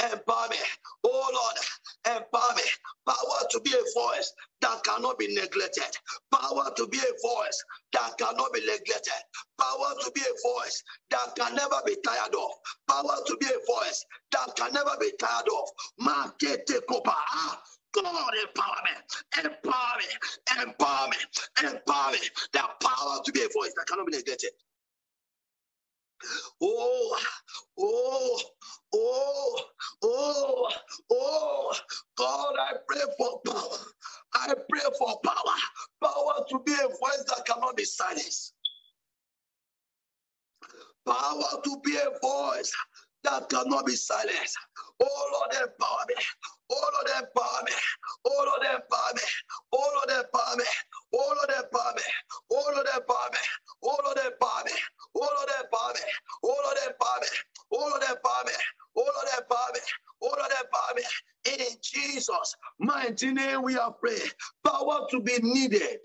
empower me. Oh Lord, empower me. Power to be a voice that cannot be neglected. Power to be a voice that cannot be neglected. Power to be a voice that can never be tired of. Power to be a voice that can never be tired of. Kopa. Ah, God empower me, empower me, empower me, empower me. The power to be a voice that cannot be neglected. Oh, oh, oh, oh, oh, God, I pray for power. I pray for power. Power to be a voice that cannot be silenced. Power to be a voice that cannot be silenced. Oh Lord, empower me. Oh Lord, empower me. Oh Lord, empower me. Oh Lord, empower me all of their body, all of their body, all of their body, all of their body, all of their body, all of their body, all of their body, all of their body. In Jesus' mighty name we are praying. Power to be needed.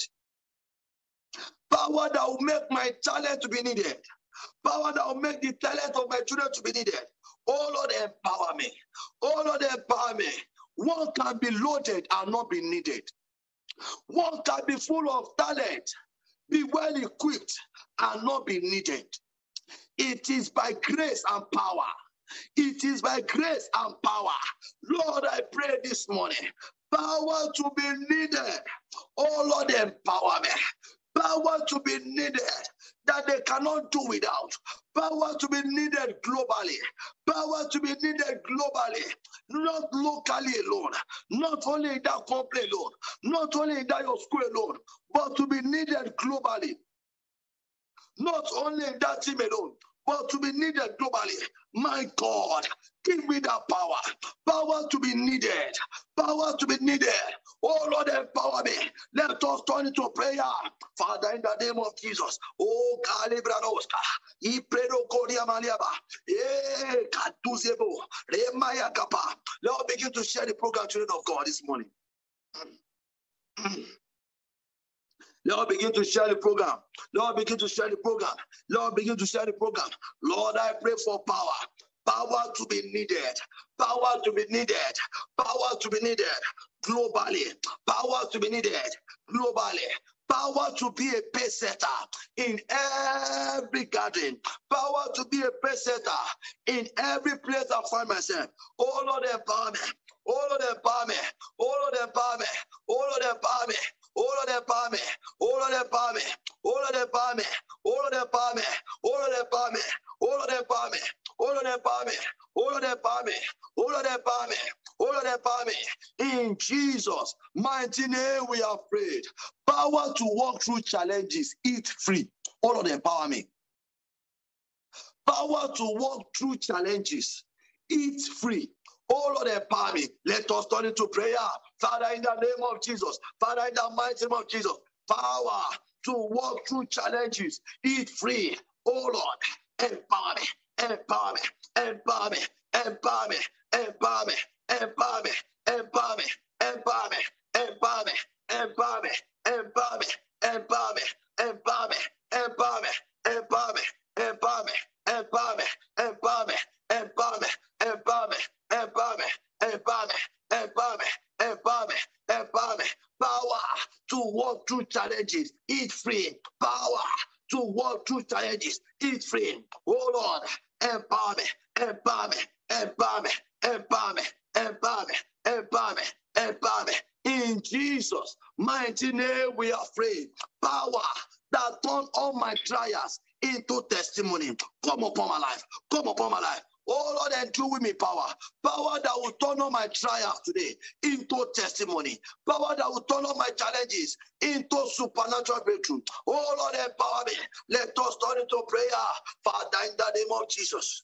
Power that will make my talent to be needed. Power that will make the talent of my children to be needed. All of them empower me. All of them empower me. One can be loaded and not be needed. One can be full of talent, be well equipped, and not be needed. It is by grace and power. It is by grace and power. Lord, I pray this morning, power to be needed. Oh Lord, empower me. Power to be needed that they cannot do without. Power to be needed globally. Power to be needed globally, not locally alone, not only in that company alone, not only in that your school alone, but to be needed globally. Not only in that team alone, but to be needed globally. My God, give me that power. Power to be needed. Power to be needed. Oh Lord, empower me. Let us turn into prayer. Father, in the name of Jesus. Oh, Kalibranoska. Ipredo Kodia Maliaba. Eh, Katuzebo. Remaya Kapa. Lord, begin to share the program, children of God, this morning. Lord, begin to share the program. Lord, begin to share the program. Lord, begin to share the program. Lord, I pray for power. Power to be needed. Power to be needed. Power to be needed globally. Power to be needed globally. Power to be a pace setter in every garden, Power to be a pace setter in every place I find myself. Oh Lord, empower me. Oh Lord, empower me. Oh Lord, empower me. Oh Lord, empower me. Oh Lord, empower me. Oh Lord, empower me. Oh Lord, empower me. Oh Lord, empower me. Oh Lord, empower me. Oh Lord, empower me. Oh Lord, empower me. Oh Lord, empower me. Oh Lord, empower me. Oh Lord, empower me. In Jesus' mighty name, we are prayed. Power to walk through challenges, eat free. Oh Lord, empower me. Power to walk through challenges, eat free. Oh Lord, empower me. Let us turn into prayer. Father, in the name of Jesus. Father, in the mighty name of Jesus. Power to walk through challenges. Eat free. Oh Lord, empower me. Empower me. Empower me. Empower me. Empower me. Empower me. Empower me. Empower me. Empower me. Empower me. Empower me. Empower me. Empower me. Empower me. Empower me. Empower me. Empower me. Empower me. Empower me. Empower me empower me, empower me, empower me, empower me, empower me. Power to walk through challenges, eat free. Power to walk through challenges, eat free. Oh Lord, empower me, empower me, empower me, empower me, empower me, empower me, empower me. In Jesus' mighty name, we are free. Power that turn all my trials into testimony. Come upon my life. Come upon my life. Oh Lord, and do with me power. Turn on my trials today into testimony. Power that will turn on my challenges into supernatural breakthrough. Oh Lord, empower me. Let us turn into prayer. Father, in the name of Jesus.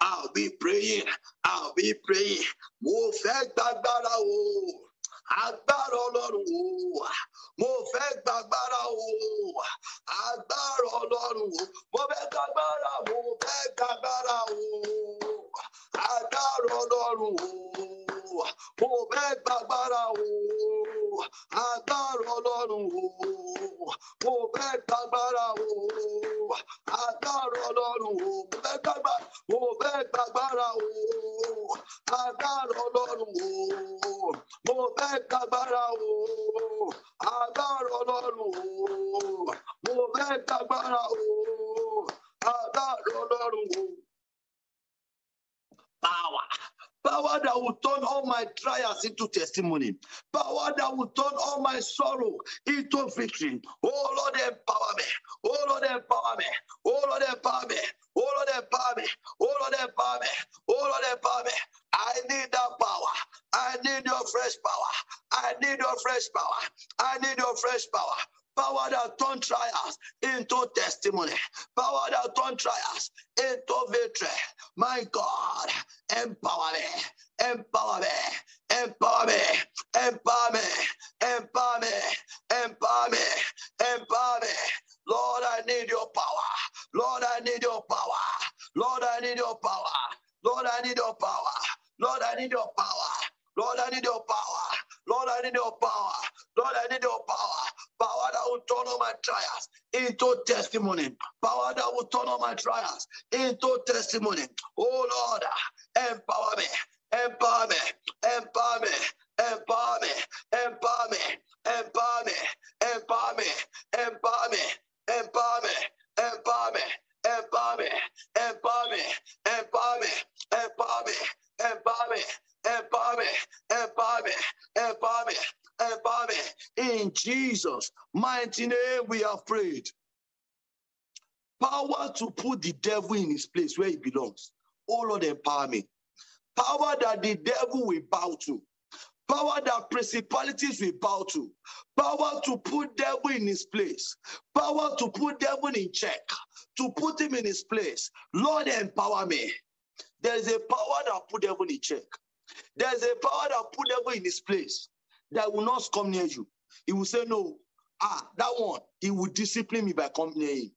I'll be praying. I'll be praying. Mo fẹ́ gbàgbára o. Agbára Ọlọ́run o. Mo fẹ́ gbàgbára o. Agbára Ọlọ́run o. Mo fẹ́ gbàgbára mo fẹ́ gbàgbára o. Agbára Ọlọ́run o. Mo fẹ́ gbàgbára o agbára ọlọ́run o. Mo fẹ́ gbàgbára o. Agbára ọlọ́run o. Mo fẹ́ gbàgbára mo fẹ́ gbàgbára o. Agbára ọlọ́run o. Mo fẹ́ gbàgbára o. Agbára ọlọ́run o. Mo fẹ́ gbàgbára o. Agbára ọlọ́run o. Power. Power that will turn all my trials into testimony. Power that will turn all my sorrow into victory. Oh Lord, empower me. Oh Lord, empower me. Oh Lord, empower me. Oh Lord, empower me. Oh Lord, empower me. Oh Lord, empower me. I need that power. I need your fresh power. I need your fresh power. I need your fresh power. Power that turn trials into testimony. Devil in his place where he belongs. Oh Lord, empower me. Power that the devil will bow to. Power that principalities will bow to. Power to put devil in his place. Power to put devil in check. To put him in his place. Lord, empower me. There is a power that put devil in check. There's a power that put devil in his place that will not come near you. He will say, No, ah, that one, he will discipline me by coming near him.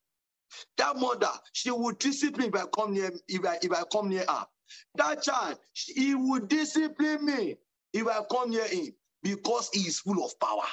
That mother, she will discipline if I come near if I if I come near her. That child, he will discipline me if I come near him because he is full of power.